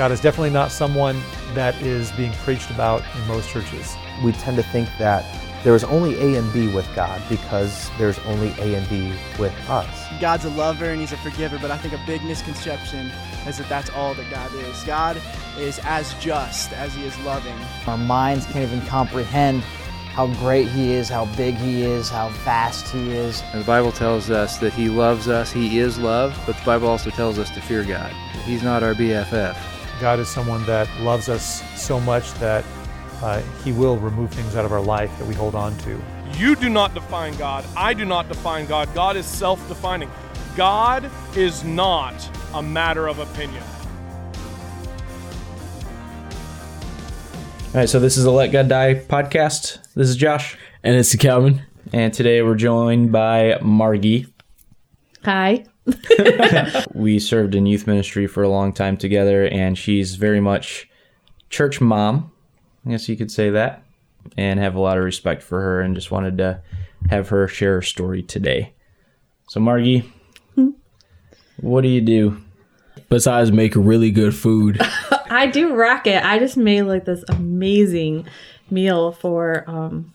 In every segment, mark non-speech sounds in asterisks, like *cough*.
God is definitely not someone that is being preached about in most churches. We tend to think that there is only A and B with God because there's only A and B with us. God's a lover and he's a forgiver, but I think a big misconception is that that's all that God is. God is as just as he is loving. Our minds can't even comprehend how great he is, how big he is, how vast he is. And the Bible tells us that he loves us, he is love, but the Bible also tells us to fear God. He's not our BFF. God is someone that loves us so much that uh, He will remove things out of our life that we hold on to. You do not define God. I do not define God. God is self defining. God is not a matter of opinion. All right, so this is the Let God Die podcast. This is Josh. And it's Calvin. And today we're joined by Margie. Hi. *laughs* we served in youth ministry for a long time together, and she's very much church mom. I guess you could say that. And have a lot of respect for her, and just wanted to have her share her story today. So, Margie, what do you do? Besides make really good food. *laughs* I do rock it. I just made like this amazing meal for um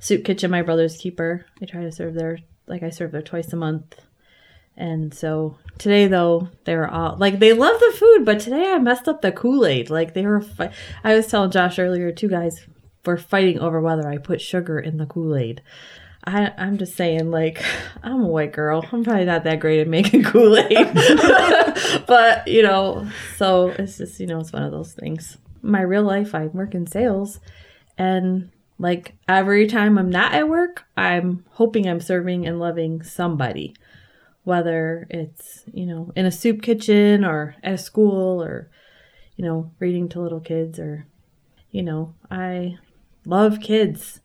Soup Kitchen, my brother's keeper. I try to serve there like I serve there twice a month. And so today though, they're all like they love the food, but today I messed up the Kool-Aid. Like they were fi- I was telling Josh earlier, two guys were fighting over whether I put sugar in the Kool-Aid. I, I'm just saying, like, *sighs* I'm a white girl. I'm probably not that great at making *laughs* Kool Aid. *laughs* but, you know, so it's just, you know, it's one of those things. My real life, I work in sales. And, like, every time I'm not at work, I'm hoping I'm serving and loving somebody. Whether it's, you know, in a soup kitchen or at a school or, you know, reading to little kids or, you know, I love kids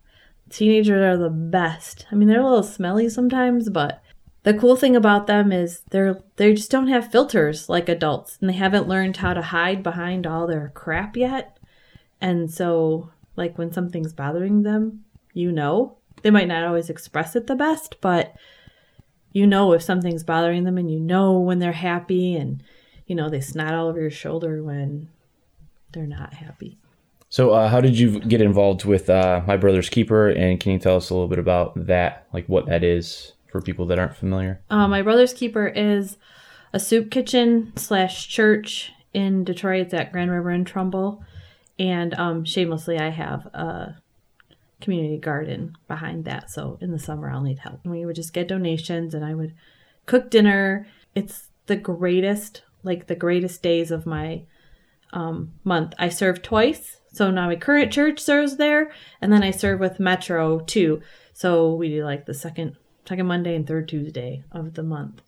teenagers are the best. I mean, they're a little smelly sometimes, but the cool thing about them is they're they just don't have filters like adults, and they haven't learned how to hide behind all their crap yet. And so, like when something's bothering them, you know. They might not always express it the best, but you know if something's bothering them and you know when they're happy and you know they snot all over your shoulder when they're not happy. So, uh, how did you get involved with uh, My Brother's Keeper? And can you tell us a little bit about that, like what that is for people that aren't familiar? Uh, My Brother's Keeper is a soup kitchen slash church in Detroit. It's at Grand River and Trumbull. And um, shamelessly, I have a community garden behind that. So in the summer, I'll need help. And we would just get donations and I would cook dinner. It's the greatest, like the greatest days of my um, month. I serve twice. So now my current church serves there, and then I serve with Metro too. So we do like the second second Monday and third Tuesday of the month.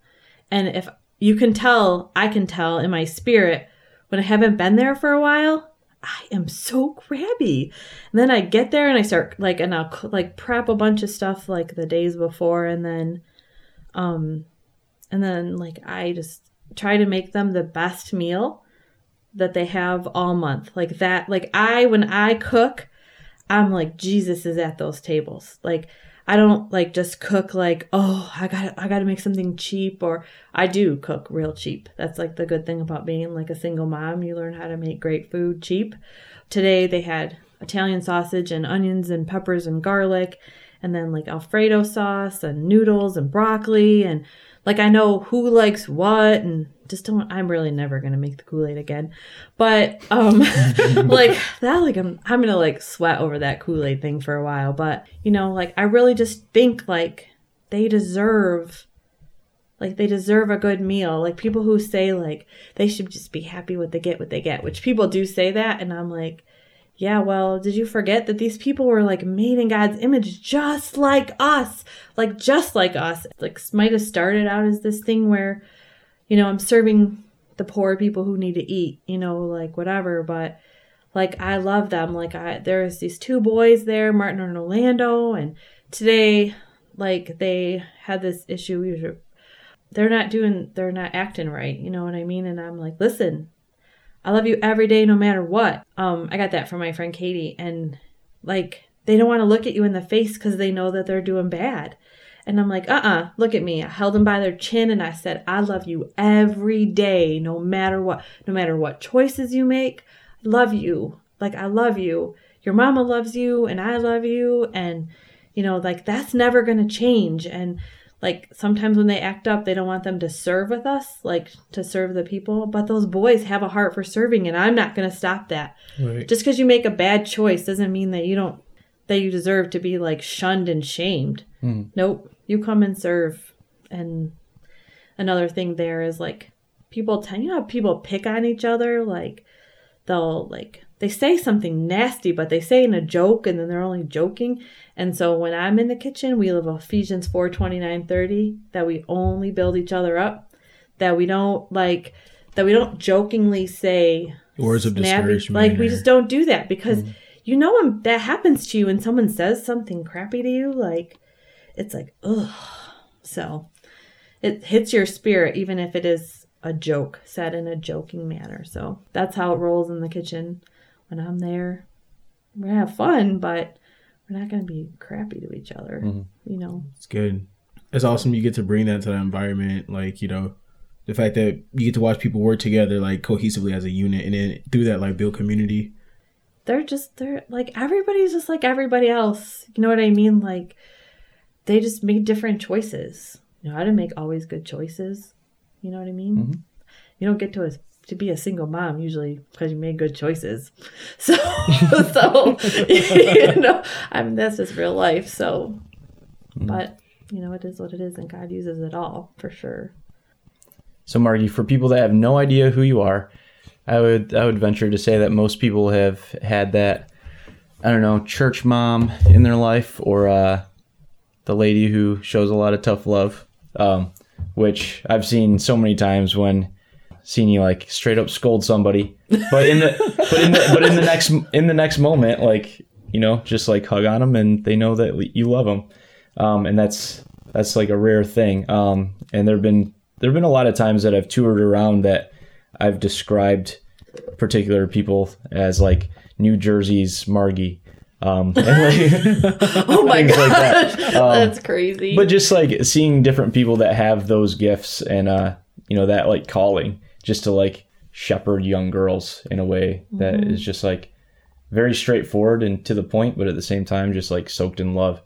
And if you can tell, I can tell in my spirit when I haven't been there for a while, I am so crabby. And then I get there and I start like and I'll like prep a bunch of stuff like the days before and then um and then like I just try to make them the best meal that they have all month. Like that, like I, when I cook, I'm like, Jesus is at those tables. Like, I don't like just cook like, oh, I got to I got to make something cheap or I do cook real cheap. That's like the good thing about being like a single mom. You learn how to make great food cheap. Today they had Italian sausage and onions and peppers and garlic and then like alfredo sauce and noodles and broccoli and like I know who likes what and just don't I'm really never gonna make the Kool-Aid again. But um *laughs* *laughs* like that like I'm I'm gonna like sweat over that Kool-Aid thing for a while. But you know, like I really just think like they deserve like they deserve a good meal. Like people who say like they should just be happy what they get what they get, which people do say that and I'm like yeah, well, did you forget that these people were like made in God's image just like us? Like just like us. Like might have started out as this thing where, you know, I'm serving the poor people who need to eat, you know, like whatever, but like I love them. Like I there's these two boys there, Martin and Orlando, and today like they had this issue they're not doing they're not acting right, you know what I mean? And I'm like, listen, I love you every day, no matter what. Um, I got that from my friend Katie, and like they don't want to look at you in the face because they know that they're doing bad. And I'm like, uh uh look at me. I held them by their chin and I said, I love you every day, no matter what, no matter what choices you make. I love you. Like, I love you. Your mama loves you and I love you. And, you know, like, that's never going to change. And, like, sometimes when they act up, they don't want them to serve with us, like, to serve the people. But those boys have a heart for serving, and I'm not going to stop that. Right. Just because you make a bad choice doesn't mean that you don't that you deserve to be like shunned and shamed. Hmm. Nope. You come and serve. And another thing there is like people tend you know how people pick on each other? Like they'll like they say something nasty, but they say in a joke and then they're only joking. And so when I'm in the kitchen, we live Ephesians 4 29 30, that we only build each other up, that we don't like that we don't jokingly say Words of discouragement. Like we just don't do that because mm. you know when that happens to you and someone says something crappy to you, like it's like ugh. So it hits your spirit even if it is a joke said in a joking manner. So that's how it rolls in the kitchen when I'm there. We're gonna have fun, but we're not gonna be crappy to each other. Mm-hmm. You know. It's good. It's awesome you get to bring that to the environment. Like, you know, the fact that you get to watch people work together like cohesively as a unit and then through that like build community. they're just they're like everybody's just like everybody else. You know what I mean? Like they just made different choices. You know, I didn't make always good choices. You know what I mean? Mm-hmm. You don't get to to be a single mom usually because you made good choices. *laughs* So so *laughs* you know, I mean that's just real life. So but you know, it is what it is and God uses it all for sure. So, Margie, for people that have no idea who you are, I would I would venture to say that most people have had that I don't know church mom in their life or uh, the lady who shows a lot of tough love, um, which I've seen so many times when seen you like straight up scold somebody, but in the but in the but in the next in the next moment, like you know, just like hug on them and they know that you love them, um, and that's that's like a rare thing. Um, and there've been there've been a lot of times that I've toured around that I've described particular people as like New Jersey's Margie. Um, like, *laughs* Oh my things like that. Um, that's crazy. but just like seeing different people that have those gifts and uh you know that like calling just to like shepherd young girls in a way that is just like very straightforward and to the point but at the same time just like soaked in love.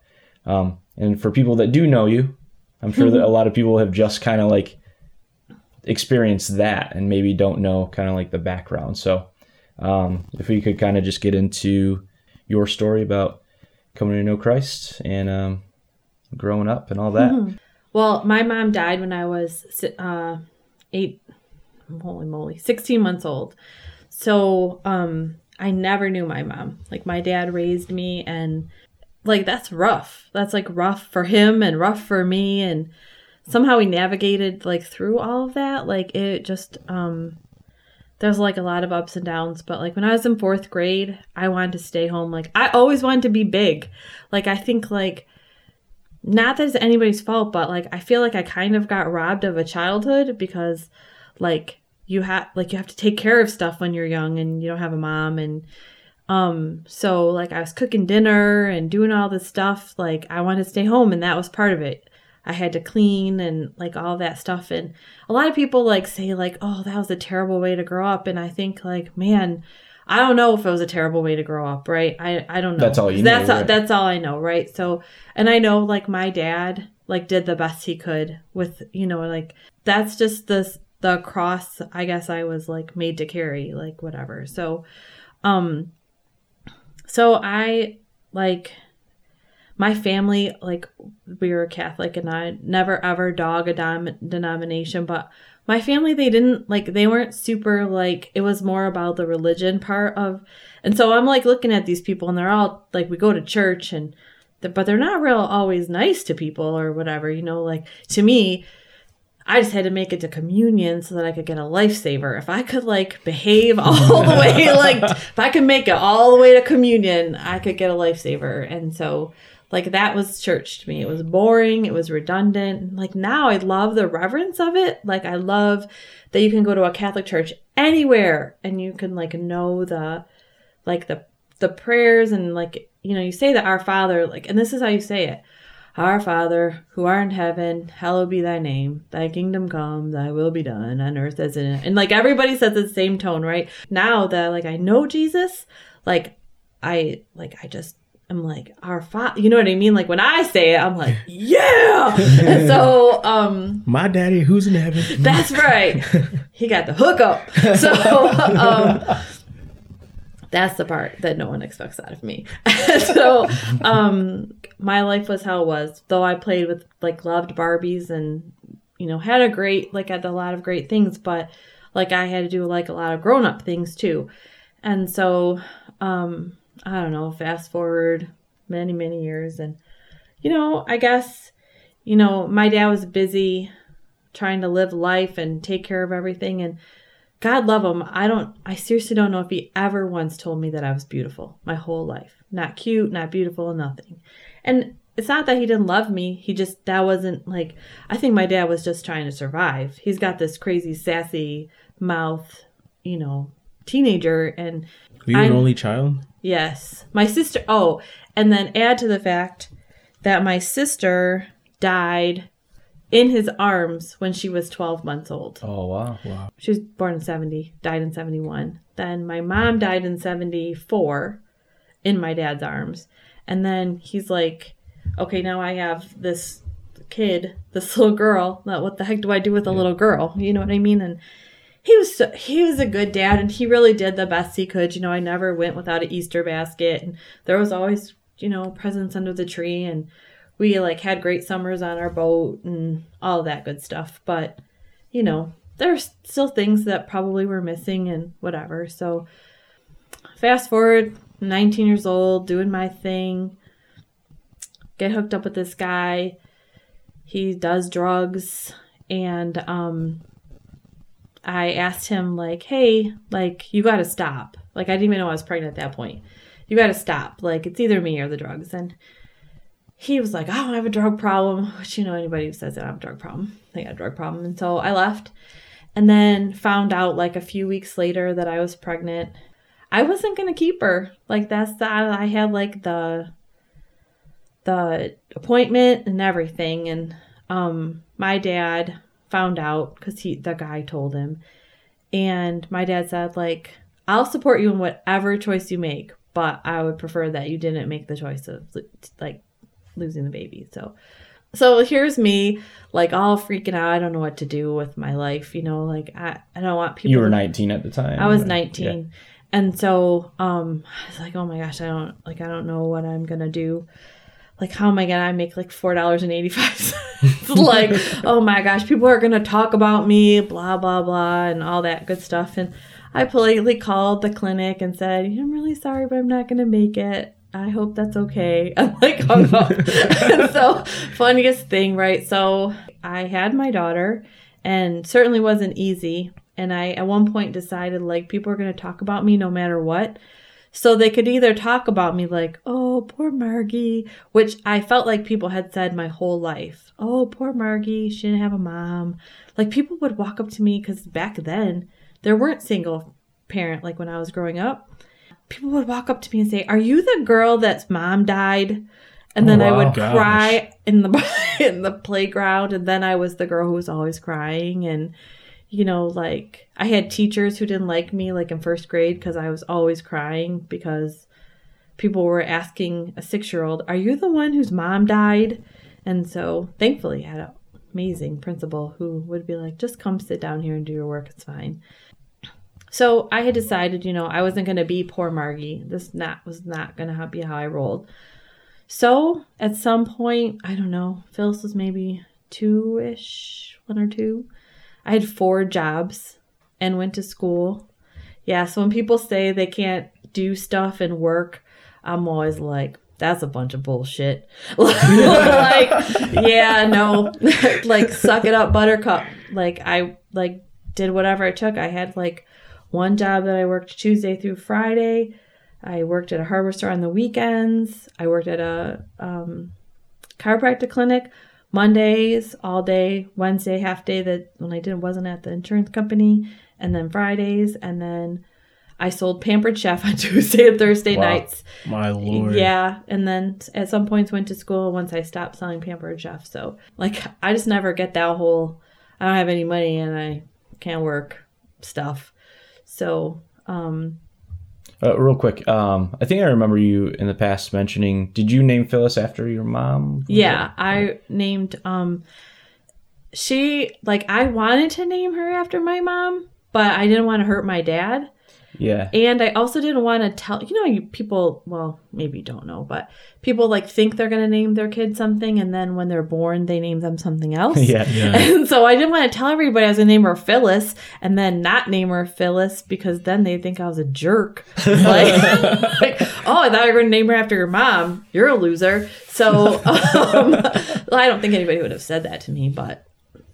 Um and for people that do know you i'm sure that a lot of people have just kind of like experienced that and maybe don't know kind of like the background. So um if we could kind of just get into your story about coming to know christ and um growing up and all that. Well, my mom died when I was uh, eight, holy moly, 16 months old. So um, I never knew my mom. Like, my dad raised me, and like, that's rough. That's like rough for him and rough for me. And somehow we navigated like through all of that. Like, it just, um, there's like a lot of ups and downs. But like, when I was in fourth grade, I wanted to stay home. Like, I always wanted to be big. Like, I think, like, not that it's anybody's fault, but like I feel like I kind of got robbed of a childhood because like you have like you have to take care of stuff when you're young and you don't have a mom and um so like I was cooking dinner and doing all this stuff like I wanted to stay home and that was part of it. I had to clean and like all that stuff and a lot of people like say like oh that was a terrible way to grow up and I think like man I don't know if it was a terrible way to grow up, right? I I don't know. That's all you That's know, all, right. that's all I know, right? So, and I know like my dad like did the best he could with you know like that's just the the cross I guess I was like made to carry, like whatever. So, um, so I like my family like we were Catholic and I never ever dog a dom- denomination, but my family they didn't like they weren't super like it was more about the religion part of and so I'm like looking at these people and they're all like we go to church and but they're not real always nice to people or whatever, you know, like to me I just had to make it to communion so that I could get a lifesaver. If I could like behave *laughs* all the way, like if I could make it all the way to communion, I could get a lifesaver. And so, like, that was church to me. It was boring, it was redundant. Like, now I love the reverence of it. Like, I love that you can go to a Catholic church anywhere and you can like know the, like, the, the prayers and like, you know, you say the Our Father, like, and this is how you say it Our Father, who art in heaven, hallowed be thy name. Thy kingdom come, thy will be done on earth as in and like everybody says the same tone, right? Now that like I know Jesus, like I like I just I'm like our father, you know what I mean? Like when I say it, I'm like, *laughs* yeah. and so um My daddy, who's in heaven? that's right. *laughs* He got the hookup. So *laughs* um, that's the part that no one expects out of me. *laughs* so um, my life was how it was. Though I played with like loved Barbies and you know had a great like had a lot of great things, but like I had to do like a lot of grown up things too. And so um, I don't know. Fast forward many many years, and you know I guess you know my dad was busy trying to live life and take care of everything and God love him. I don't I seriously don't know if he ever once told me that I was beautiful my whole life. Not cute, not beautiful, nothing. And it's not that he didn't love me. He just that wasn't like I think my dad was just trying to survive. He's got this crazy sassy mouth, you know, teenager and Were you an I'm- only child? Yes. My sister oh, and then add to the fact that my sister died in his arms when she was 12 months old. Oh wow. Wow. She was born in 70, died in 71. Then my mom died in 74 in my dad's arms. And then he's like, okay, now I have this kid, this *laughs* little girl. Now, what the heck do I do with a little girl? You know what I mean? And he was so, he was a good dad and he really did the best he could. You know, I never went without an Easter basket and there was always, you know, presents under the tree and we like had great summers on our boat and all that good stuff. But, you know, there's still things that probably were missing and whatever. So fast forward, 19 years old, doing my thing, get hooked up with this guy. He does drugs and um I asked him like, "Hey, like you got to stop." Like I didn't even know I was pregnant at that point. You got to stop. Like it's either me or the drugs. And he was like, oh, I don't have a drug problem, which you know anybody who says don't have a drug problem, they got a drug problem. And so I left and then found out like a few weeks later that I was pregnant. I wasn't gonna keep her. Like that's the I had like the the appointment and everything and um my dad found out because he the guy told him and my dad said like i'll support you in whatever choice you make but i would prefer that you didn't make the choice of like losing the baby so so here's me like all freaking out i don't know what to do with my life you know like i, I don't want people You were 19 at the time. I was 19. Yeah. And so um I was like, "Oh my gosh, I don't like I don't know what I'm going to do. Like how am I going to make like $4.85?" *laughs* *laughs* like, "Oh my gosh, people are going to talk about me, blah blah blah and all that good stuff." And I politely called the clinic and said, "I'm really sorry, but I'm not going to make it." I hope that's okay. *laughs* I'm like hung up. and so funniest thing, right? So I had my daughter and certainly wasn't easy. And I at one point decided like people are gonna talk about me no matter what. So they could either talk about me like, oh, poor Margie, which I felt like people had said my whole life. Oh, poor Margie, she didn't have a mom. Like people would walk up to me because back then there weren't single parent like when I was growing up people would walk up to me and say, "Are you the girl that's mom died?" And then oh, I wow. would Gosh. cry in the *laughs* in the playground, and then I was the girl who was always crying, and you know, like I had teachers who didn't like me, like in first grade, because I was always crying because people were asking a six year old, "Are you the one whose mom died?" And so, thankfully, I had an amazing principal who would be like, "Just come sit down here and do your work. It's fine." So I had decided, you know, I wasn't going to be poor Margie. This not was not going to be how I rolled. So at some point, I don't know, Phyllis was maybe two ish, one or two. I had four jobs and went to school. Yeah, so when people say they can't do stuff and work, I'm always like, that's a bunch of bullshit. *laughs* like, yeah, no, *laughs* like suck it up, Buttercup. Like I like did whatever it took. I had like one job that I worked Tuesday through Friday. I worked at a hardware store on the weekends. I worked at a um, chiropractic clinic Mondays all day, Wednesday half day that when I didn't wasn't at the insurance company, and then Fridays, and then I sold Pampered Chef on *laughs* Tuesday and Thursday Wow. nights. My lord. Yeah, and then at some points went to school once I stopped selling Pampered Chef. So like I just never get that whole I don't have any money and I can't work stuff. So um Uh, real quick, um, I think I remember you in the past mentioning. Did you name Phyllis after your mom? yeah, I named um she like I wanted to name her after my mom, but I didn't want to hurt my dad. Yeah. And I also didn't want to tell, you know, you people, well, maybe you don't know, but people like think they're going to name their kid something and then when they're born, they name them something else. *laughs* Yeah. Yeah. *laughs* And so I didn't want to tell everybody I was going to name her Phyllis and then not name her Phyllis because then they think I was a jerk. *laughs* Like, like, oh, I thought you were going to name her after your mom. You're a loser. So um, well, I don't think anybody would have said that to me, but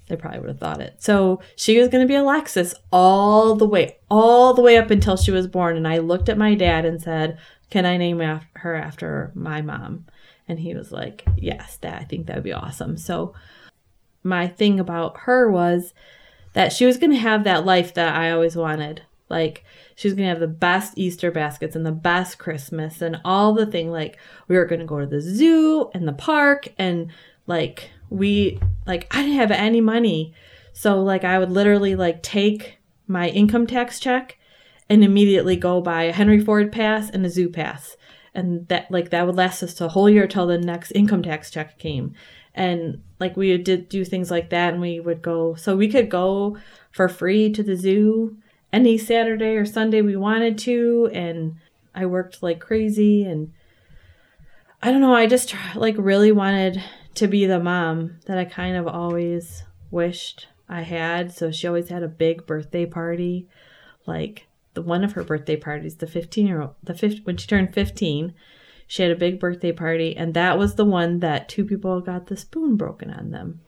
they probably would have thought it. So she was going to be Alexis all the way, all the way up until she was born. And I looked at my dad and said, "Can I name her after my mom?" And he was like, "Yes, that I think that would be awesome." So my thing about her was that she was going to have that life that I always wanted. Like she was going to have the best Easter baskets and the best Christmas and all the thing like we were going to go to the zoo and the park and like we like I didn't have any money. So like I would literally like take my income tax check and immediately go buy a Henry Ford pass and a zoo pass. And that like that would last us a whole year till the next income tax check came. And like we did do things like that and we would go so we could go for free to the zoo any Saturday or Sunday we wanted to and I worked like crazy and I don't know, I just like really wanted to be the mom that I kind of always wished I had. So she always had a big birthday party. Like the one of her birthday parties, the 15 year old, the 50, when she turned 15, she had a big birthday party. And that was the one that two people got the spoon broken on them.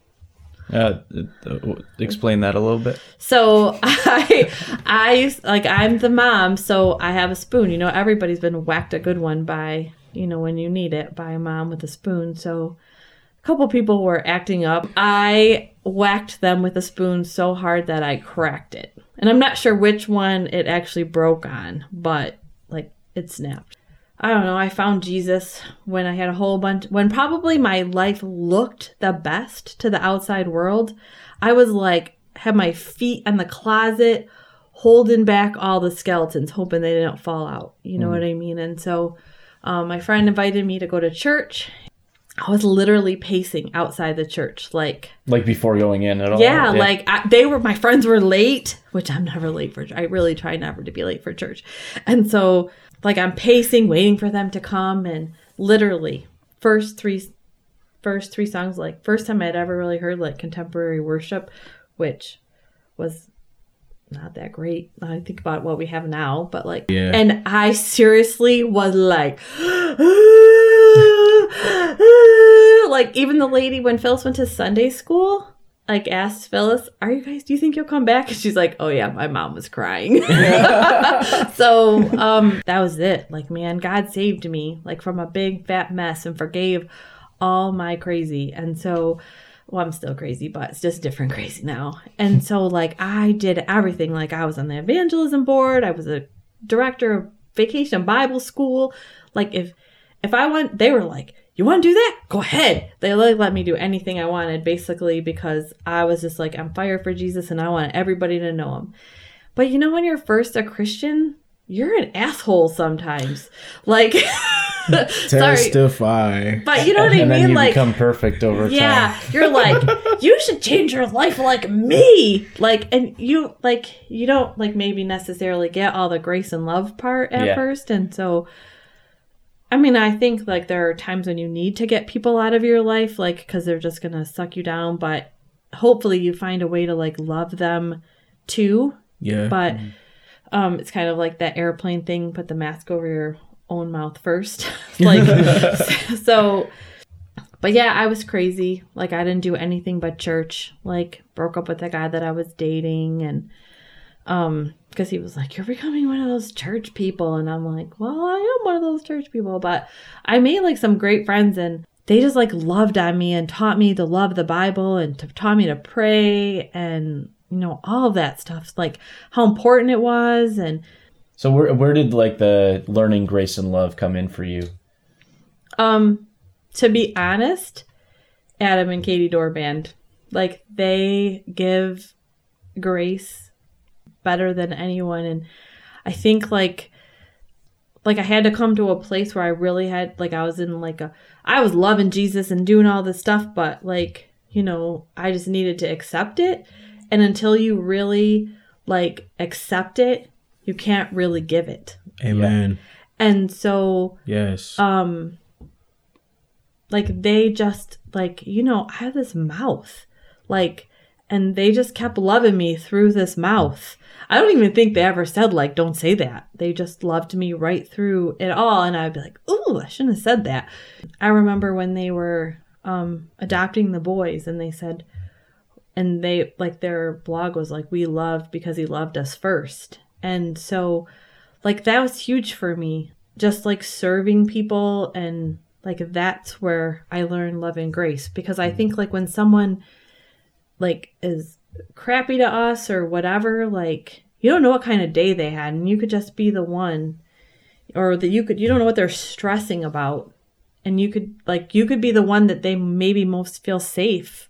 Uh, uh, explain that a little bit. So *laughs* I, I like I'm the mom, so I have a spoon. You know, everybody's been whacked a good one by you know when you need it by a mom with a spoon. So couple people were acting up. I whacked them with a spoon so hard that I cracked it, and I'm not sure which one it actually broke on, but like it snapped. I don't know. I found Jesus when I had a whole bunch, when probably my life looked the best to the outside world. I was like, had my feet in the closet, holding back all the skeletons, hoping they didn't fall out. You know what I mean? And so um, my friend invited me to go to church. I was literally pacing outside the church, like Like before going in at all. yeah, like I, they were my friends were late, which I'm never late for. I really try never to be late for church, and so like I'm pacing, waiting for them to come, and literally first three, first three songs, like first time I'd ever really heard like contemporary worship, which was not that great. I think about what we have now, but like, Yeah. and I seriously was like. *gasps* *gasps* *gasps* *laughs* like even the lady when Phyllis went to Sunday school, like asked Phyllis, "Are you guys? Do you think you'll come back?" And she's like, "Oh yeah, my mom was crying." *laughs* so um, that was it. Like man, God saved me like from a big fat mess and forgave all my crazy. And so, well, I'm still crazy, but it's just different crazy now. And so like I did everything. Like I was on the evangelism board. I was a director of vacation Bible school. Like if if I want, they were like, "You want to do that? Go ahead." They like let me do anything I wanted, basically, because I was just like, "I'm fire for Jesus," and I want everybody to know him. But you know, when you're first a Christian, you're an asshole sometimes. Like, *laughs* sorry, Testify. but you know what I and then mean? you Like, become perfect over yeah, time. Yeah, you're like, *laughs* you should change your life like me. Like, and you like, you don't like maybe necessarily get all the grace and love part at Yeah. first, and so. I mean, I think like there are times when you need to get people out of your life, like because they're just gonna suck you down. But hopefully, you find a way to like love them too. Yeah. But um, it's kind of like that airplane thing. Put the mask over your own mouth first. *laughs* *laughs* like *laughs* so. But yeah, I was crazy. Like I didn't do anything but church. Like broke up with the guy that I was dating, and um, because he was like, "You're becoming one of those church people," and I'm like, "Well, I am one of those church people." But I made like some great friends, and they just like loved on me and taught me to love the Bible and to, taught me to pray and you know all of that stuff, like how important it was and So where where did like the learning grace and love come in for you? Um, to be honest, Adam and Katie Doorband, like they give grace better than anyone, and I think like like I had to come to a place where I really had like I was in like a I was loving Jesus and doing all this stuff, but like you know I just needed to accept it, and until you really like accept it, you can't really give it. Amen. And so Yes. um like they just like you know i have this mouth like and they just kept loving me through this mouth. I don't even think they ever said like don't say that. They just loved me right through it all and i'd be like ooh i shouldn't have said that. I remember when they were um adopting the boys and they said and they like their blog was like we loved because he loved us first. And so like that was huge for me just like serving people and like that's where i learned love and grace because i think like when someone like is crappy to us or whatever like you don't know what kind of day they had and you could just be the one or that you could you don't know what they're stressing about and you could like you could be the one that they maybe most feel safe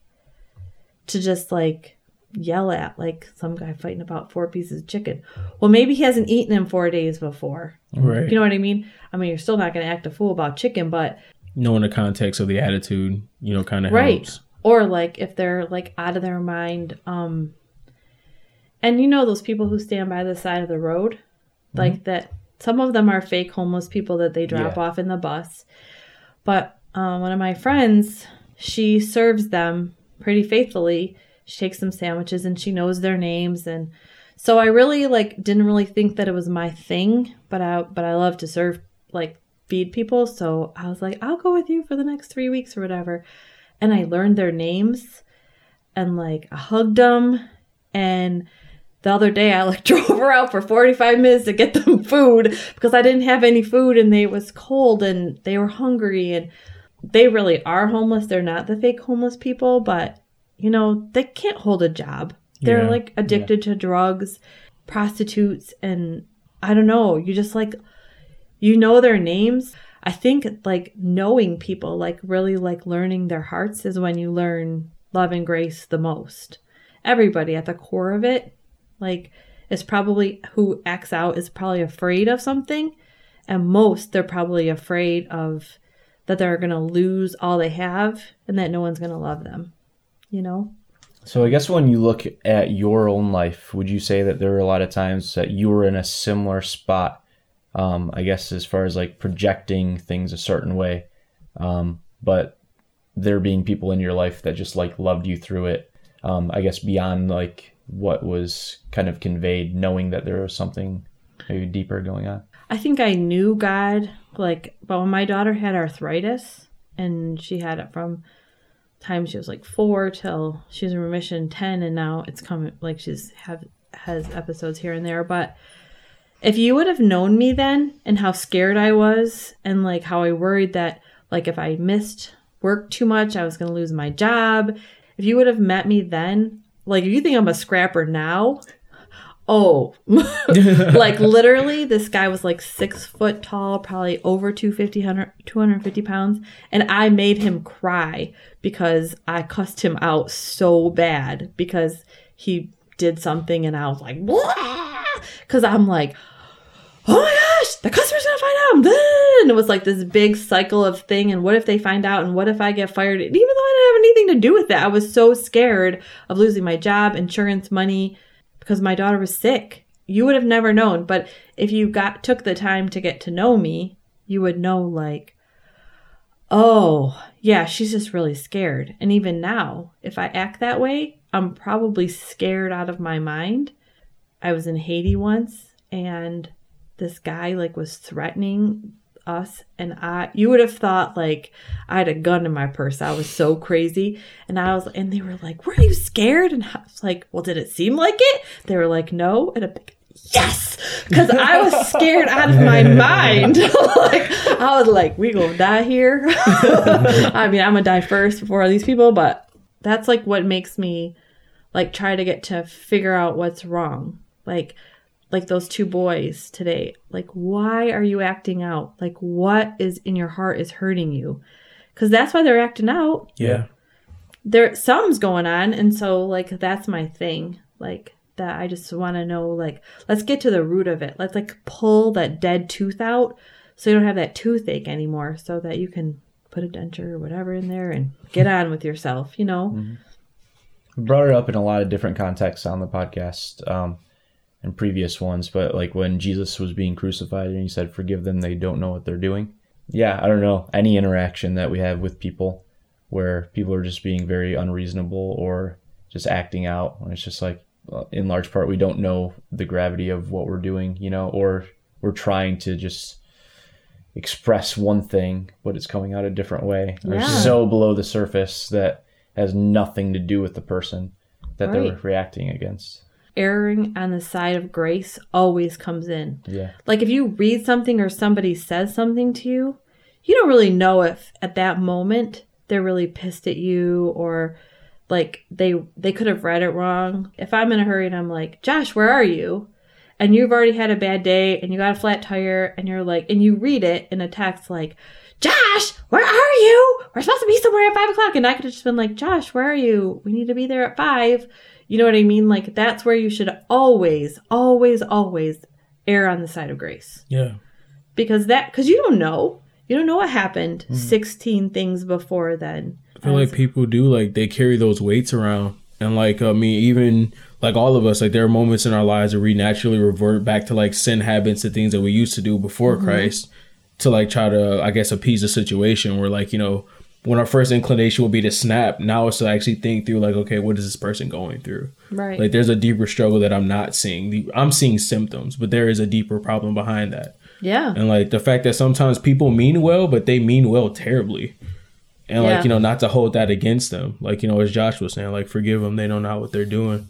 to just like yell at like some guy fighting about four pieces of chicken well maybe he hasn't eaten in four days before Right. you know what i mean i mean you're still not going to act a fool about chicken but Knowing the context of the attitude, you know, kind of right helps. Or like if they're like out of their mind um and you know those people who stand by the side of the road? Like that some of them are fake homeless people that they drop Yeah. off in the bus. But uh, one of my friends she serves them pretty faithfully. She takes them sandwiches and she knows their names. And so i really like didn't really think that it was my thing but i but i love to serve like feed people. So i was like i'll go with you for the next three weeks or whatever and I learned their names and like I hugged them. And the other day I like *laughs* drove her out for 45 minutes to get them food because I didn't have any food and they was cold and they were hungry and they really are homeless. They're not the fake homeless people, but you know, they can't hold a job. They're Yeah. like addicted to drugs, prostitutes, and I don't know, you just like you know their names. I think like knowing people, like really like learning their hearts is when you learn love and grace the most. Everybody at the core of it, like, is probably who acts out is probably afraid of something. And most they're probably afraid of that they're going to lose all they have and that no one's going to love them, you know? So I guess when you look at your own life, would you say that there were a lot of times that you were in a similar spot? Um, I guess as far as like projecting things a certain way, um, but there being people in your life that just like loved you through it. Um, I guess beyond like what was kind of conveyed, knowing that there was something maybe deeper going on. I think I knew God, like, but when my daughter had arthritis, and she had it from time she was like four till she was in remission ten, and now it's coming like she's have has episodes here and there. But if you would have known me then and how scared I was, and like how I worried that like if I missed work too much, I was gonna lose my job. If you would have met me then, like if you think I'm a scrapper now, oh *laughs* like literally this guy was like six foot tall probably over 250 250 pounds and i made him cry because i cussed him out so bad because he did something and i was like *laughs* because i'm like oh my gosh the customer's gonna find out and it was like this big cycle of thing and what if they find out and what if i get fired and even though i didn't have anything to do with that i was so scared of losing my job insurance money because my daughter was sick. You would have never known, but if you got took the time to get to know me, you would know like oh, yeah, she's just really scared. And even now, if I act that way, I'm probably scared out of my mind. I was in Haiti once and this guy like was threatening us and I you would have thought like I had a gun in my purse. I was so crazy. And I was and they were like, Were you scared? And I was like, Well, did it seem like it? They were like, No. And I'm like, Yes, because I was scared out of my mind. *laughs* like I was like, we gonna die here. *laughs* I mean, I'm gonna die first before these people, but that's like what makes me like try to get to figure out what's wrong. Like like those two boys today. Like, why are you acting out? Like, what is in your heart is hurting you? Because that's why they're acting out. Yeah. There, something's going on, and so like that's my thing. Like that, I just want to know. Like, let's get to the root of it. Let's like pull that dead tooth out, so you don't have that toothache anymore, so that you can put a denture or whatever in there and get *laughs* on with yourself. You know. We brought it up in a lot of different contexts on the podcast um, and previous ones, but like when Jesus was being crucified and he said, Forgive them, they don't know what they're doing. Yeah, I don't know. Any interaction that we have with people where people are just being very unreasonable or just acting out, and it's just like, uh, in large part, we don't know the gravity of what we're doing, you know, or we're trying to just express one thing, but it's coming out a different way. Or Yeah. so below the surface that has nothing to do with the person that they're reacting against. Erring on the side of grace always comes in. Yeah. Like if you read something or somebody says something to you, you don't really know if at that moment they're really pissed at you or like they they could have read it wrong. If I'm in a hurry and I'm like, "Josh, where are you?" and you've already had a bad day and you got a flat tire and you're like and you read it in a text like, "Josh, where are you? We're supposed to be somewhere at five o'clock." And I could have just been like, "Josh, where are you? We need to be there at five. You know what I mean? Like that's where you should always, always, always err on the side of grace Yeah. because that because you don't know you don't know what happened Mm-hmm. 16 things before then I feel like people do like they carry those weights around, and like I mean, even like all of us, like there are moments in our lives where we naturally revert back to like sin habits and things that we used to do before Christ, to like try to I guess appease the situation. Where like you know when our first inclination would be to snap, now it's to actually think through like okay, what is this person going through? right Like there's a deeper struggle that I'm not seeing. I'm seeing symptoms, but there is a deeper problem behind that. yeah And like the fact that sometimes people mean well, but they mean well terribly. And Yeah. like, you know, not to hold that against them. Like, you know, as Josh was saying, like forgive them, they don't know what they're doing.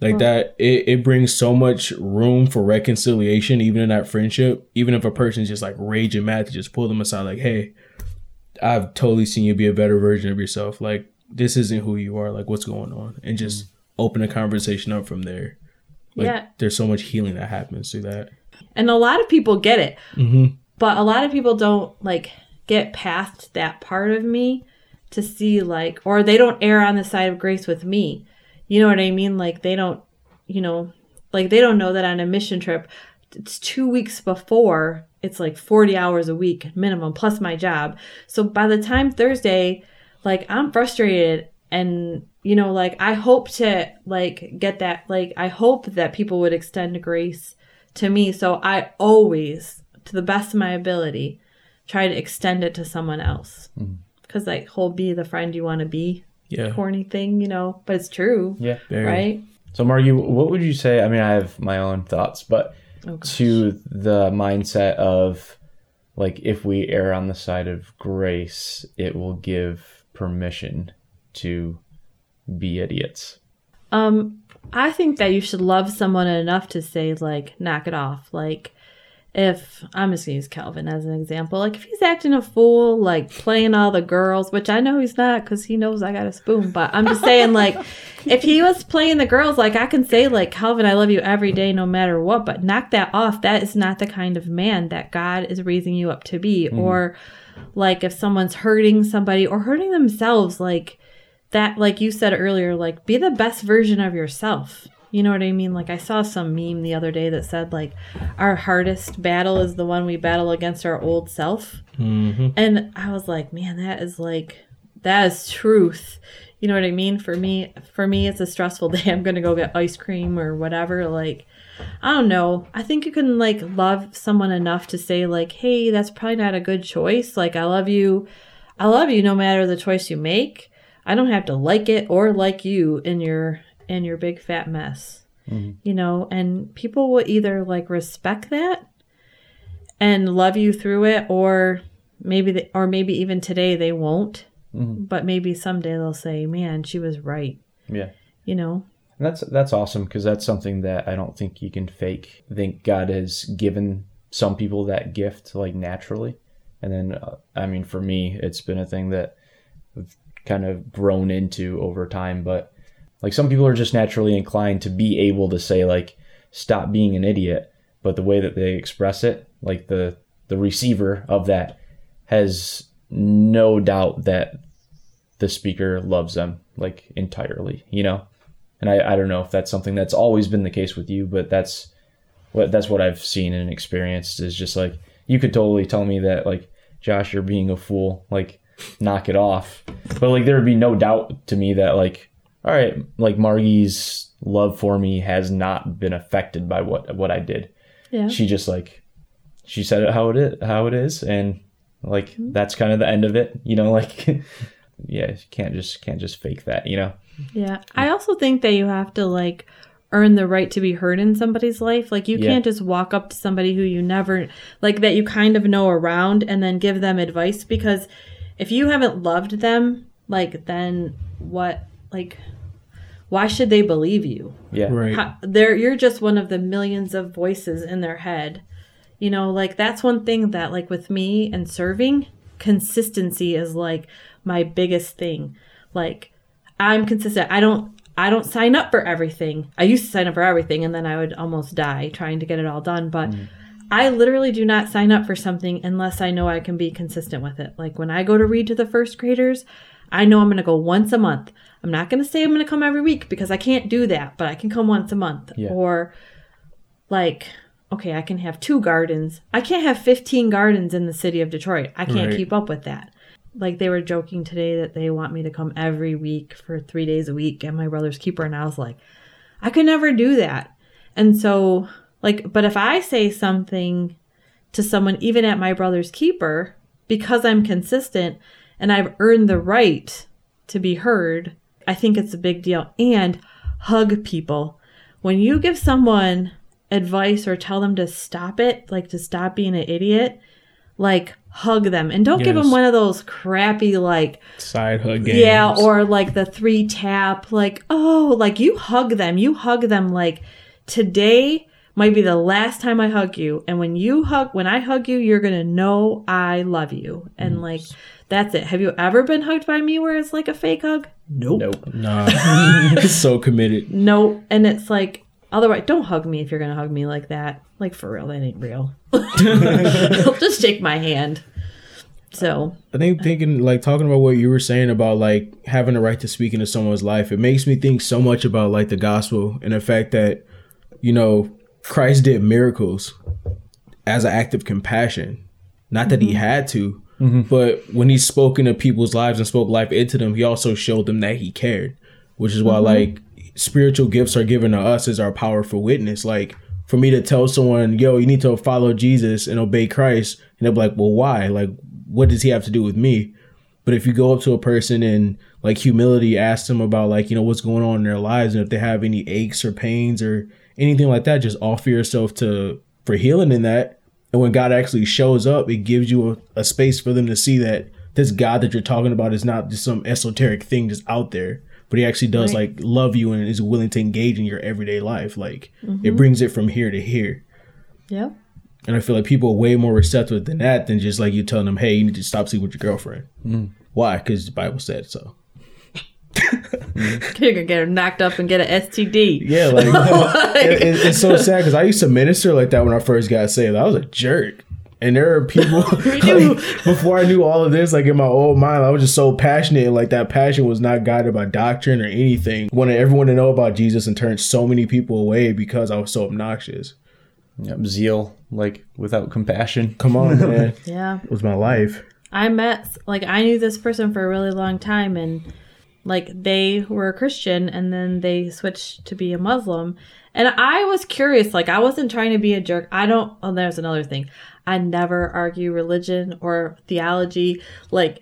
Like that it, it brings so much room for reconciliation even in that friendship. Even if a person's just like raging mad to just pull them aside like, hey, I've totally seen you be a better version of yourself. Like this isn't who you are. Like what's going on? And just open a conversation up from there. Like Yeah. there's so much healing that happens through that. and a lot of people get it Mm-hmm. but a lot of people don't like get past that part of me to see like or they don't err on the side of grace with me you know what i mean like they don't you know like they don't know that on a mission trip it's two weeks before it's like 40 hours a week minimum plus my job so by the time thursday like i'm frustrated and you know like i hope to like get that like i hope that people would extend grace to me so i always to the best of my ability try to extend it to someone else mm. because like whole be the friend you want to be Yeah. corny thing you know but it's true Yeah. Very. right So, Margie, what would you say? I mean, I have my own thoughts, but Oh, to the mindset of like if we err on the side of grace, it will give permission to be idiots. Um, I think that you should love someone enough to say like, knock it off. Like, if I'm just gonna use Calvin as an example, like if he's acting a fool, like playing all the girls, which I know he's not because he knows I got a spoon, but I'm just saying like, *laughs* if he was playing the girls, like I can say like, Calvin, I love you every day, no matter what, but knock that off. That is not the kind of man that God is raising you up to be. Mm. Or like if someone's hurting somebody or hurting themselves, like that like you said earlier like be the best version of yourself you know what i mean? Like i saw some meme the other day that said like our hardest battle is the one we battle against our old self. Mm-hmm. and i was like man that is like that is truth. You know what i mean? For me for me it's a stressful *laughs* day. I'm gonna go get ice cream or whatever. Like i don't know. I think you can like love someone enough to say like hey that's probably not a good choice. Like i love you. I love you no matter the choice you make. I don't have to like it or like you in your in your big fat mess you know and people will either like respect that and love you through it or maybe they, or maybe even today they won't but maybe someday they'll say man she was right Yeah. you know And that's that's awesome because that's something that I don't think you can fake. I think God has given some people that gift like naturally, and then uh, I mean for me it's been a thing that I've kind of grown into over time. But like some people are just naturally inclined to be able to say like stop being an idiot, but the way that they express it, like the the receiver of that has no doubt that the speaker loves them like entirely, you know? And I, I don't know if that's something that's always been the case with you, but that's what that's what I've seen and experienced is just like you could totally tell me that like Josh, you're being a fool, like knock it off. But like there would be no doubt to me that like all right, like Margie's love for me has not been affected by what what I did. Yeah. She just like she said it how it is how it is and like mm-hmm. that's kind of the end of it, you know, *laughs* like yeah, you can't just can't just fake that, you know. Yeah. I also think that you have to like earn the right to be heard in somebody's life. Like you Yeah. can't just walk up to somebody who you never like that you kind of know around and then give them advice because if you haven't loved them, like then what like why should they believe you? Yeah. Right. How, they're you're just one of the millions of voices in their head. You know, like that's one thing that like with me and serving, consistency is like my biggest thing. Like I'm consistent. I don't I don't sign up for everything. I used to sign up for everything and then I would almost die trying to get it all done, but mm. I literally do not sign up for something unless I know I can be consistent with it. Like when I go to read to the first graders, I know I'm going to go once a month. I'm not going to say I'm going to come every week because I can't do that, but I can come once a month. Yeah. Or like, okay, I can have two gardens. I can't have 15 gardens in the city of Detroit. I can't Right. keep up with that. Like they were joking today that they want me to come every week for three days a week at my brother's keeper. And I was like, I could never do that. And so, like, but if I say something to someone, even at my brother's keeper, because I'm consistent and I've earned the right to be heard, I think it's a big deal. And hug people. When you give someone advice or tell them to stop it, like to stop being an idiot, like hug them and don't give them one of those crappy, like, Side hug games. yeah, or like the three tap, like, oh, like you hug them. You hug them like today might be the last time I hug you. And when you hug, when I hug you, you're going to know I love you. And like, that's it. Have you ever been hugged by me where it's like a fake hug? Nope. Nope. Nah. *laughs* *laughs* so committed. Nope. And it's like, otherwise, don't hug me if you're going to hug me like that. Like, for real, that ain't real. *laughs* Just shake my hand. So, I think thinking like talking about what you were saying about like having the right to speak into someone's life, it makes me think so much about like the gospel and the fact that, you know, Christ did miracles as an act of compassion. Not that he mm-hmm. had to, mm-hmm. but when he spoke into people's lives and spoke life into them, he also showed them that he cared. Which is why mm-hmm. like spiritual gifts are given to us as our powerful witness. Like for me to tell someone, yo, you need to follow Jesus and obey Christ, and they'll be like, well, why? Like, what does he have to do with me? But if you go up to a person and like humility, ask them about like, you know, what's going on in their lives and if they have any aches or pains or anything like that, just offer yourself to for healing in that. And when God actually shows up, it gives you a, a space for them to see that this God that you're talking about is not just some esoteric thing just out there, but he actually does Right. like love you and is willing to engage in your everyday life. Like it mm-hmm. brings it from here to here. yeah. And I feel like people are way more receptive than that than just like you telling them, hey, you need to stop sleeping with your girlfriend. Mm. Why? Because the Bible said so. You're going to get her knocked up and get an STD. Yeah, like *laughs* it- it- it's so sad because I used to minister like that when I first got saved. I was a jerk. And there are people *laughs* like, before I knew all of this, like in my old mind, I was just so passionate. And like that passion was not guided by doctrine or anything. Wanted everyone to know about Jesus and turned so many people away because I was so obnoxious. Yep. Zeal, like without compassion. Come on, *laughs* man. Yeah. It was my life. I met like I knew this person for a really long time and like they were a Christian and then they switched to be a Muslim. And I was curious, like I wasn't trying to be a jerk. I don't oh there's another thing. I never argue religion or theology. Like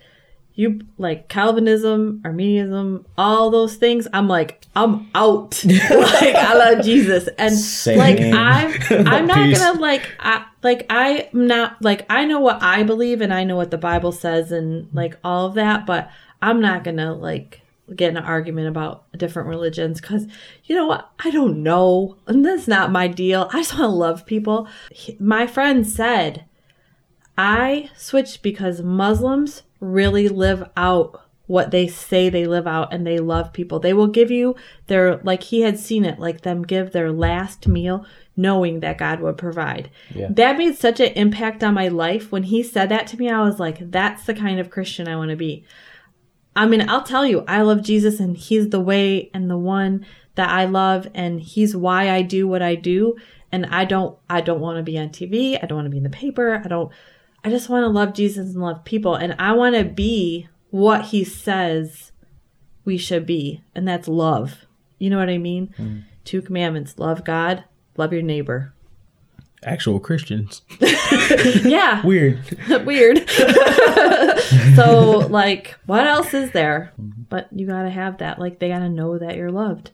you like Calvinism, Arminianism, all those things. I'm like, I'm out. *laughs* like I love Jesus. And Same. like I'm *laughs* I'm not Peace. gonna like I like I'm not like I know what I believe and I know what the Bible says and like all of that, but I'm not gonna like get in an argument about different religions because you know what I don't know and that's not my deal. I just want to love people. He- My friend said I switched because Muslims really live out what they say they live out and they love people. They will give you their, like he had seen it, like them give their last meal knowing that God would provide. Yeah. That made such an impact on my life. When he said that to me, I was like, that's the kind of Christian I want to be. I mean, I'll tell you, I love Jesus and he's the way and the one that I love and he's why I do what I do. And I don't I don't want to be on TV. I don't want to be in the paper. I don't I just want to love Jesus and love people and I want to be what he says we should be. And that's love. You know what I mean? Hmm. Two commandments. Love God, love your neighbor. Actual Christians. *laughs* Yeah. *laughs* Weird. *laughs* Weird. so, like, what else is there? But you gotta have that. Like, they gotta know that you're loved.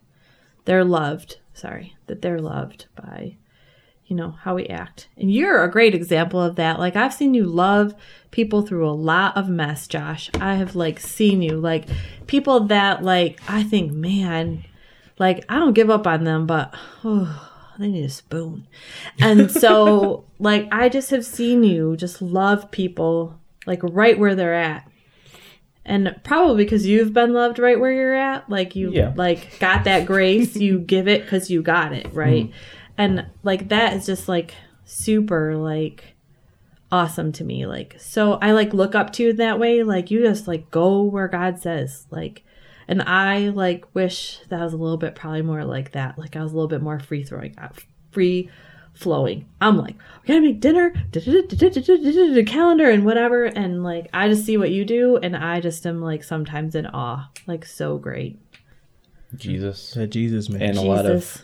They're loved. Sorry, that they're loved by, you know, how we act. And you're a great example of that. Like, I've seen you love people through a lot of mess, Josh. I have, like, seen you, like, people that, like, I think, man, like, I don't give up on them, but, *sighs* oh, they need a spoon. And so, *laughs* like, I just have seen you just love people, like, right where they're at. And probably because you've been loved right where you're at, like you Yeah. like got that grace, you *laughs* give it because you got it, right? Mm. And like that is just like super like awesome to me. Like so I like look up to you that way. Like you just like go where God says. Like and I like wish that I was a little bit probably more like that. Like I was a little bit more free throwing uh, free flowing. I'm like, we gotta make dinner, calendar and whatever. And like I just see what you do and I just am like sometimes in awe. Like so great. Jesus. That Jesus man. And a lot of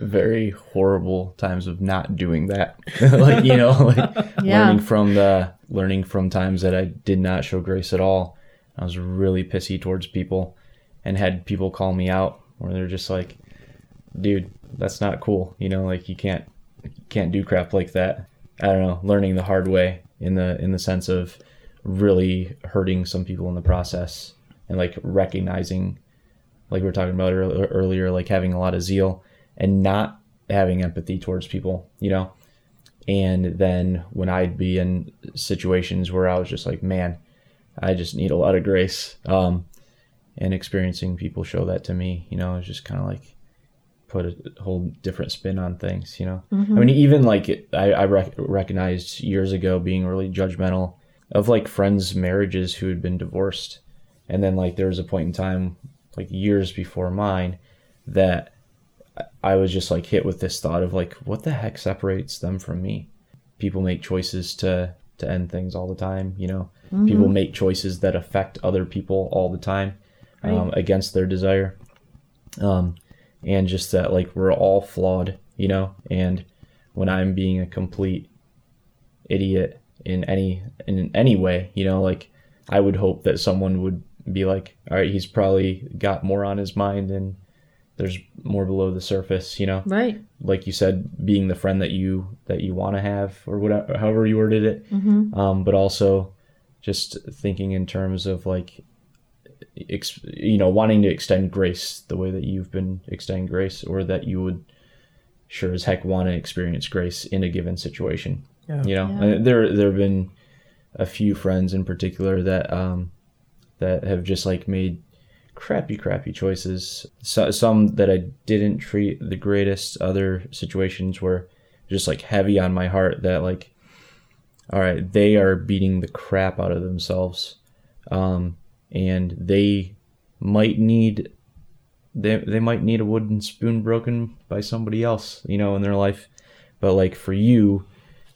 very horrible times of not doing that. like, you know, like Yeah. learning from the learning from times that I did not show grace at all. I was really pissy towards people and had people call me out where they're just like, dude, that's not cool. You know, like you can't you can't do crap like that. I don't know, learning the hard way in the in the sense of really hurting some people in the process and like recognizing like we were talking about earlier, like having a lot of zeal and not having empathy towards people, you know? And then when I'd be in situations where I was just like, man, I just need a lot of grace. Um, and experiencing people show that to me, you know, it's just kind of like put a whole different spin on things, you know? I mean, mm-hmm. even like it, I, I rec- recognized years ago being really judgmental of like friends' marriages who had been divorced. And then like there was a point in time, like years before mine, that I- I was just like hit with this thought of like, what the heck separates them from me? People make choices to to end things all the time. You know, people mm-hmm. make choices that affect other people all the time um, against their desire. Um, and just that like we're all flawed, you know. And when I'm being a complete idiot in any in any way, you know, like I would hope that someone would be like, all right, he's probably got more on his mind and there's more below the surface, you know Right. like you said, being the friend that you that you want to have, or whatever, however you worded it. Um, but also, just thinking in terms of like, ex- you know, wanting to extend grace the way that you've been extending grace, or that you would sure as heck want to experience grace in a given situation. Yeah. You know, Yeah. There there have been a few friends in particular that um, that have just like made crappy, crappy choices. So, some that I didn't treat the greatest. Other situations were just like heavy on my heart. That like, all right, they are beating the crap out of themselves, um, and they might need they they might need a wooden spoon broken by somebody else, you know, in their life. But like for you,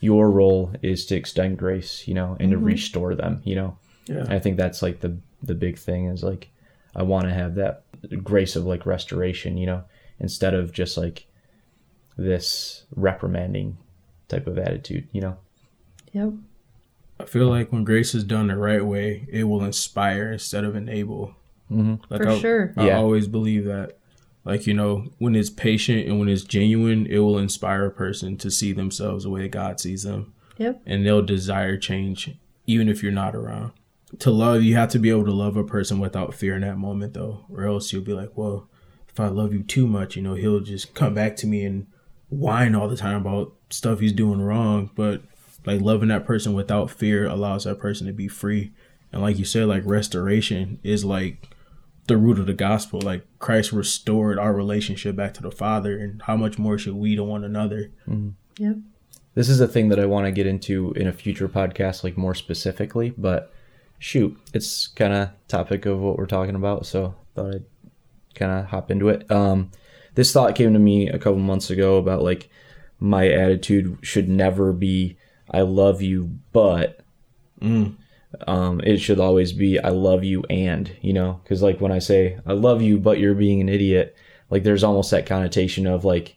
your role is to extend grace, you know, and to mm-hmm. restore them, you know. Yeah. I think that's like the the big thing is like I want to have that grace of like restoration, you know, instead of just like this reprimanding type of attitude, you know. Yep. I feel like when grace is done the right way, it will inspire instead of enable. Mm-hmm. Like For I, sure. I Yeah. always believe that. Like, you know, when it's patient and when it's genuine, it will inspire a person to see themselves the way God sees them. Yep. And they'll desire change even if you're not around. To love, you have to be able to love a person without fear in that moment, though, or else you'll be like, well, if I love you too much, you know, he'll just come back to me and whine all the time about stuff he's doing wrong. But like loving that person without fear allows that person to be free. And like you said, like restoration is like the root of the gospel. Like Christ restored our relationship back to the Father, and how much more should we to one another? Yeah. This is a thing that I want to get into in a future podcast, like more specifically. But shoot, it's kind of topic of what we're talking about, so thought I'd kind of hop into it. Um, this thought came to me a couple months ago about like my attitude should never be "I love you," but um, it should always be "I love you" and you know, because like when I say "I love you," but you're being an idiot, like there's almost that connotation of like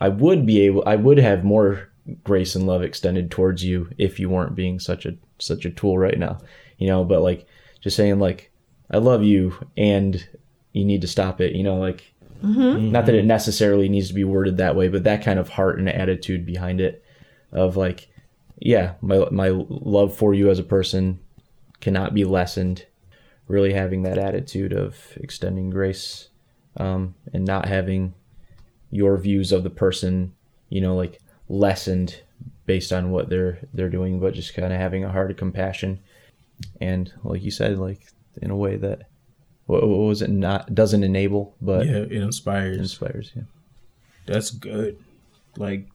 I would be able, I would have more grace and love extended towards you if you weren't being such a such a tool right now, you know. But like just saying like I love you and you need to stop it, you know, like not that it necessarily needs to be worded that way, but that kind of heart and attitude behind it of like, yeah, my my love for you as a person cannot be lessened. Really having that attitude of extending grace um, and not having your views of the person, you know, like lessened based on what they're they're doing, but just kind of having a heart of compassion, and like you said, like in a way that what, what was it not doesn't enable, but yeah, it inspires. inspires. Yeah. That's good. Like,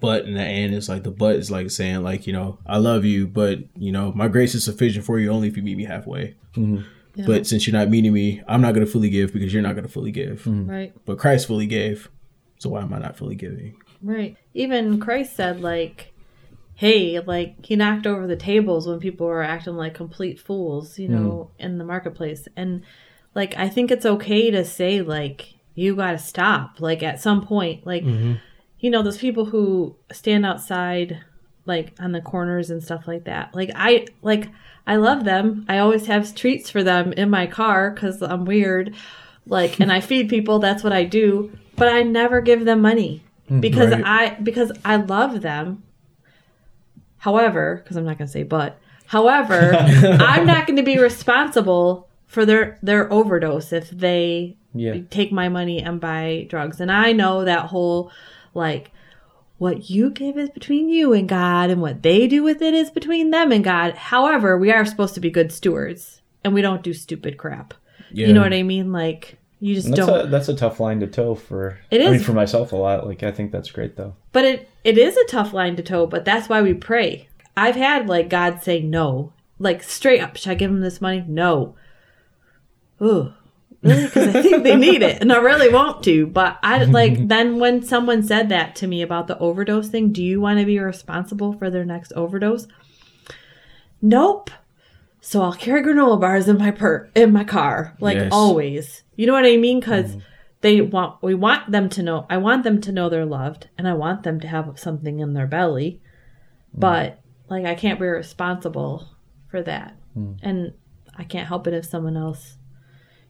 but in the end, it's like the but is like saying like you know I love you, but you know my grace is sufficient for you only if you meet me halfway. Mm-hmm. But since you're not meeting me, I'm not gonna fully give because you're not gonna fully give. Mm-hmm. Right. But Christ fully gave, so why am I not fully giving? Right. Even Christ said, like, hey, like, he knocked over the tables when people were acting like complete fools, you know, mm-hmm. in the marketplace. And, like, I think it's okay to say, like, you got to stop, like, at some point. Like, you know, those people who stand outside, like, on the corners and stuff like that. Like, I, like, I love them. I always have treats for them in my car because I'm weird. Like, and I feed people. That's what I do. But I never give them money mm, because Right. I because I love them. However, because I'm not going to say but. However, *laughs* I'm not going to be responsible for their their overdose if they Yeah. take my money and buy drugs. And I know that whole like what you give is between you and God and what they do with it is between them and God. However, we are supposed to be good stewards and we don't do stupid crap. You know what I mean? Like you just that's don't a that's a tough line to toe for. It I mean, for myself a lot. Like I think that's great though. But it it is a tough line to toe, but that's why we pray. I've had like God say no. Like straight up, should I give him this money? No. Ooh. Really? Because I think they need it, and I really want to. But I like *laughs* then when someone said that to me about the overdose thing. Do you want to be responsible for their next overdose? Nope. So I'll carry granola bars in my per in my car, like Yes. always. You know what I mean? Because mm. they want we want them to know. I want them to know they're loved, and I want them to have something in their belly. Mm. But like, I can't be responsible for that, mm. and I can't help it if someone else,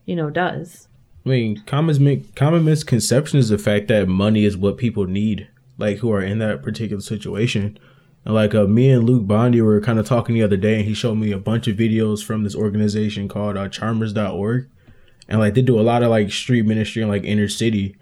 you know, does. I mean, common common misconception is the fact that money is what people need, like who are in that particular situation. And like uh, me and Luke Bondi were kind of talking the other day, and he showed me a bunch of videos from this organization called uh, Charmers.org, and like they do a lot of like street ministry in like inner city,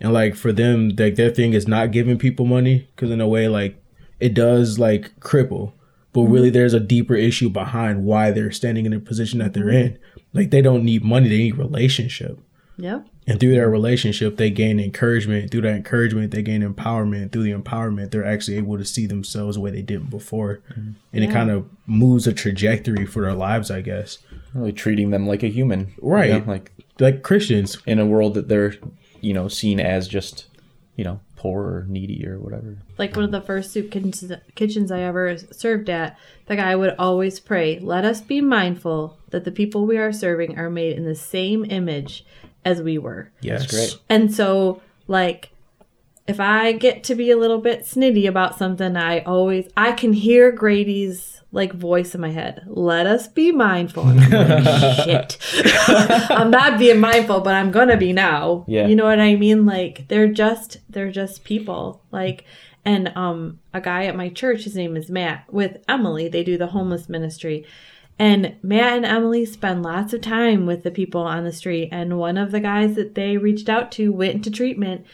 and like for them, like their thing is not giving people money because in a way like it does like cripple, but mm-hmm. really there's a deeper issue behind why they're standing in the position that they're in. Like they don't need money; they need relationship. Yep. And through their relationship, they gain encouragement. Through that encouragement, they gain empowerment. Through the empowerment, they're actually able to see themselves the way they didn't before. And it kind of moves a trajectory for their lives, I guess. Really treating them like a human, you Right. know, like Like Christians. in a world that they're, you know, seen as just, you know, poor or needy or whatever. like one of the first soup kitchens, kitchens I ever served at, the guy would always pray, Let us be mindful that the people we are serving are made in the same image as we were. Yes. great. And so, like, if I get to be a little bit snitty about something, I always, I can hear Grady's like voice in my head. Let us be mindful. And I'm like, *laughs* shit. *laughs* I'm not being mindful, but I'm gonna be now. Yeah. You know what I mean? Like they're just they're just people. Like and um a guy at my church, his name is Matt, with Emily, they do the homeless ministry. And Matt and Emily spend lots of time with the people on the street. And one of the guys that they reached out to went into treatment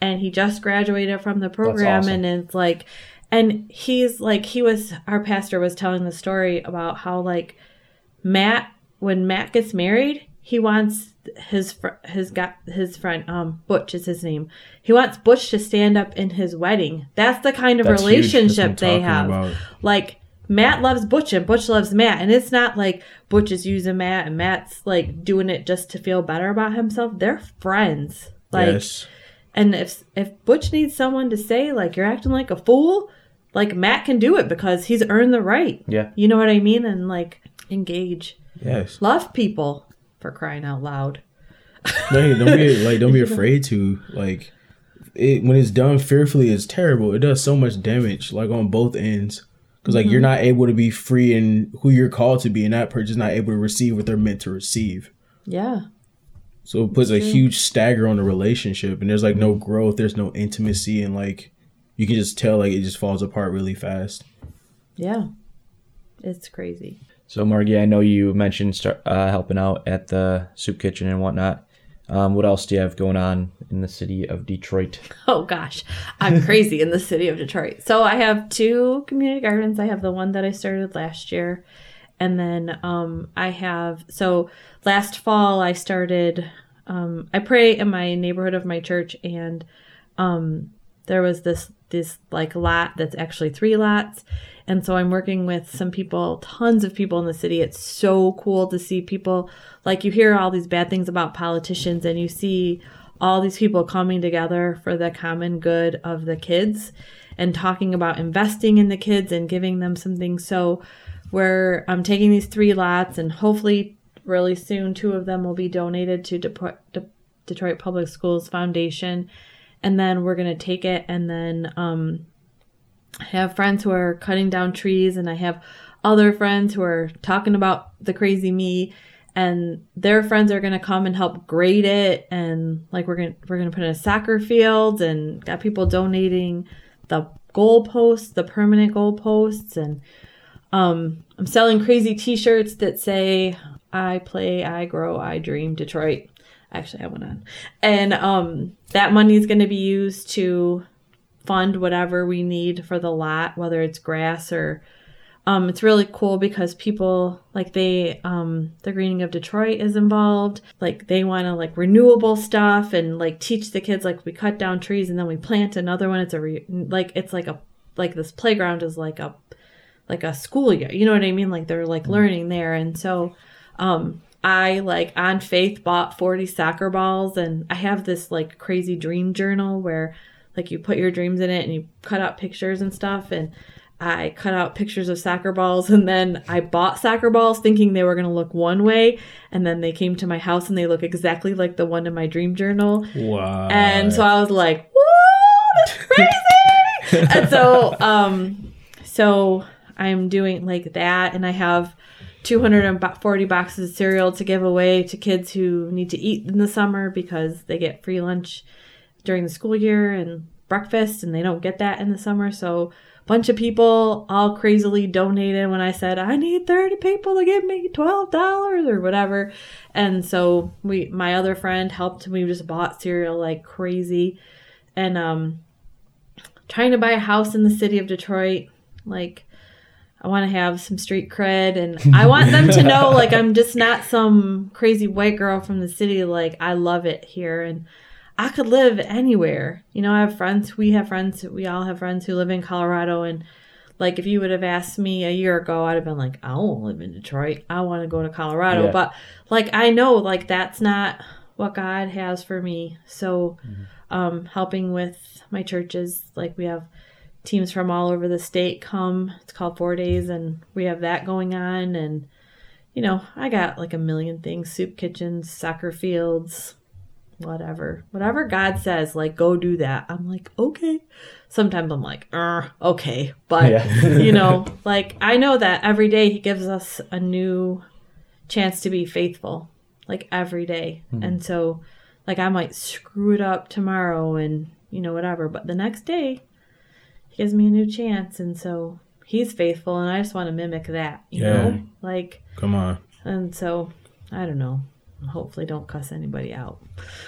and he just graduated from the program awesome. and it's like and he's like he was our pastor was telling the story about how like Matt when Matt gets married, he wants his fr- his got his friend um Butch is his name. He wants Butch to stand up in his wedding. That's the kind of That's huge. That's what I'm relationship they have. about. Like Matt loves Butch and Butch loves Matt, and it's not like Butch is using Matt and Matt's like doing it just to feel better about himself. They're friends. Like yes. and if if Butch needs someone to say like you're acting like a fool, like Matt can do it because he's earned the right. Yeah. You know what I mean? And like engage. Yes. Love people for crying out loud. No, don't be *laughs* like don't be afraid to like it when it's done fearfully it's terrible. It does so much damage like on both ends. Cuz like you're mm-hmm. not able to be free in who you're called to be and that person's not able to receive what they're meant to receive. Yeah. So it puts a huge stagger on the relationship and there's like no growth, there's no intimacy and like you can just tell like it just falls apart really fast. Yeah. It's crazy. So, Margie, I know you mentioned start, uh, helping out at the soup kitchen and whatnot. Um, what else do you have going on in the city of Detroit? *laughs* Oh gosh, I'm crazy in the city of Detroit. So I have two community gardens. I have the one that I started last year, and then um, I have so last fall I started. Um, I pray in my neighborhood of my church, and um, there was this this like lot that's actually three lots, and so I'm working with some people, tons of people in the city. It's so cool to see people like you hear all these bad things about politicians, and you see all these people coming together for the common good of the kids and talking about investing in the kids and giving them something. So where I'm taking these three lots and hopefully really soon two of them will be donated to Depo- De- Detroit Public Schools Foundation. And then we're going to take it and then um, I have friends who are cutting down trees and I have other friends who are talking about the crazy me and their friends are going to come and help grade it and like we're going to we're going to put in a soccer field and got people donating the goalposts the permanent goalposts and um i'm selling crazy t-shirts that say i play i grow i dream detroit actually I went on. And um that money is going to be used to fund whatever we need for the lot whether it's grass or um, it's really cool because people like they um, the greening of detroit is involved. Like they want to like renewable stuff and like teach the kids like we cut down trees and then we plant another one. It's a re- like it's like a like this playground is like a like a school year. You know what i mean? Like they're like learning there. And so um i like on faith bought 40 soccer balls and i have this like crazy dream journal where like you put your dreams in it and you cut out pictures and stuff and I cut out pictures of soccer balls *laughs* and then I bought soccer balls thinking they were going to look one way and then they came to my house and they look exactly like the one in my dream journal. Wow. And so I was like, "Whoa, that's *laughs* crazy!" and so, um, so I'm doing like that, and I have 240 boxes of cereal to give away to kids who need to eat in the summer because they get free lunch during the school year and breakfast, and they don't get that in the summer. So, a bunch of people all crazily donated when I said I need 30 people to give me $12 or whatever. And so we my other friend helped me, we just bought cereal like crazy and um trying to buy a house in the city of Detroit like I want to have some street cred and *laughs* I want them to know like I'm just not some crazy white girl from the city like I love it here and I could live anywhere. You know, I have friends, we have friends, we all have friends who live in Colorado and like if you would have asked me a year ago, I'd have been like, I won't live in Detroit. I want to go to Colorado. Yeah. But like I know like that's not what God has for me. So um helping with my churches, like we have teams from all over the state come. It's called Four Days and we have that going on and you know, I got like a million things, soup kitchens, soccer fields, whatever. Whatever God says, like go do that. I'm like, okay. Sometimes I'm like, okay. But Yeah. *laughs* you know, like I know that every day he gives us a new chance to be faithful. Like every day. Hmm. And so like I might screw it up tomorrow and you know, whatever. But the next day gives me a new chance and so he's faithful and I just want to mimic that, you Yeah. know? Like Come on. and so, I don't know. Hopefully, don't cuss anybody out.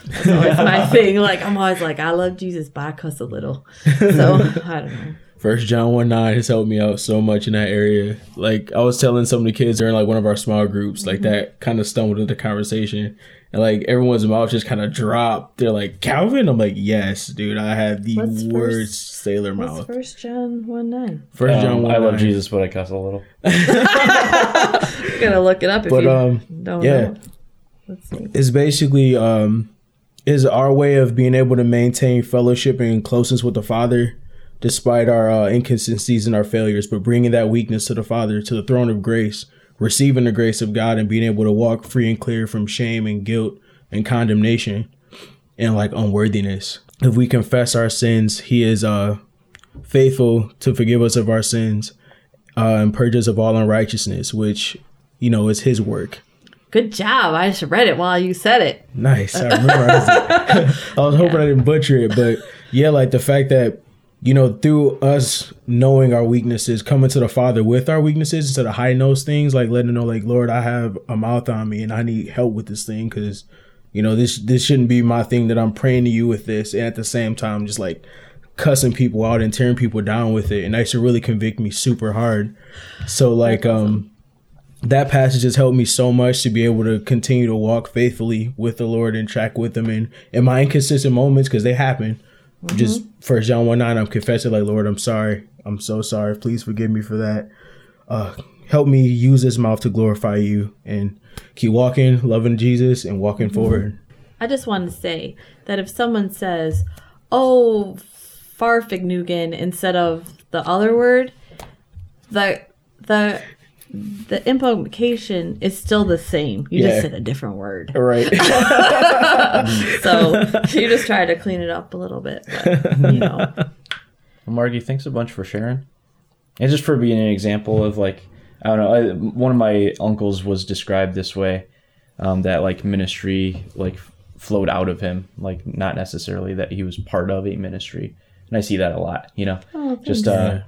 That's always my *laughs* thing. Like I'm always like, I love Jesus, but I cuss a little. So I don't know. First John 1 9 has helped me out so much in that area. Like I was telling some of the kids during like one of our small groups, like that kind of stumbled into conversation. And like everyone's mouth just kind of dropped. They're like, Calvin? I'm like, yes, dude. I had the What's first- worst sailor mouth. First John one nine. First Um, John 1 I love Jesus, but I cuss a little. *laughs* I'm gonna look it up if But, you um, don't yeah. know. Let's see. It's basically um is our way of being able to maintain fellowship and closeness with the Father despite our uh, inconsistencies and our failures, but bringing that weakness to the Father, to the throne of grace, receiving the grace of God, and being able to walk free and clear from shame and guilt and condemnation and like unworthiness. If we confess our sins, He is uh faithful to forgive us of our sins uh, and purge us of all unrighteousness, which you know is His work. Good job. I just read it while you said it. Nice. I memorized it. *laughs* I was hoping I didn't butcher it, but yeah, like the fact that you know through us knowing our weaknesses, coming to the Father with our weaknesses instead of hiding those things, like letting him know, like Lord, I have a mouth on me and I need help with this thing because you know this this shouldn't be my thing that I'm praying to you with this, and at the same time just like cussing people out and tearing people down with it, and that to really convict me super hard. So like um that passage has helped me so much to be able to continue to walk faithfully with the Lord and track with Him and in my inconsistent moments because they happen. Just First John one nine, I'm confessing like Lord, I'm sorry, I'm so sorry. Please forgive me for that. Uh, help me use this mouth to glorify You and keep walking, loving Jesus, and walking forward. I just want to say that if someone says, "Oh, Farfignugan," instead of the other word, the the the implication is still the same. You Yeah. just said a different word. *laughs* Right. *laughs* So you just try to clean it up a little bit. But, you know, Well, *laughs* Margie, thanks a bunch for sharing, and just for being an example of like I don't know. I, one of my uncles was described this way, um, that like ministry like flowed out of him, like not necessarily that he was part of a ministry, and I see that a lot. You know, Oh, just uh,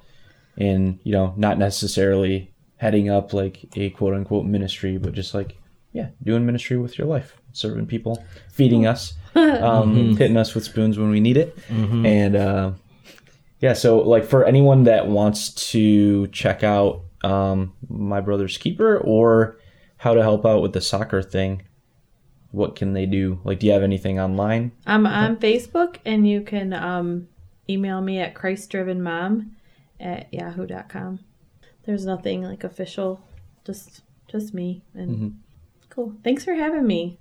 in you know not necessarily heading up like a quote unquote ministry, but just like yeah, doing ministry with your life, serving people, feeding us, *laughs* um, hitting us with spoons when we need it, and. Uh, yeah, so like for anyone that wants to check out um, my brother's keeper or how to help out with the soccer thing, what can they do? Like, do you have anything online? I'm on Facebook, and you can um, email me at christdrivenmom at yahoo.com. There's nothing like official, just just me. And cool. Thanks for having me.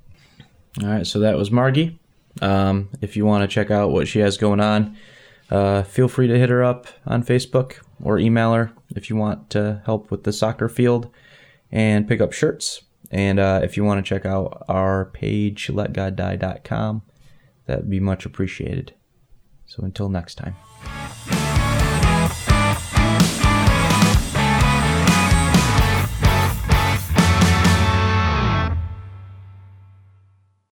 All right, so that was Margie. Um, if you want to check out what she has going on, uh, feel free to hit her up on Facebook or email her if you want to help with the soccer field and pick up shirts. And uh, if you want to check out our page, letgoddie.com, that'd be much appreciated. So until next time.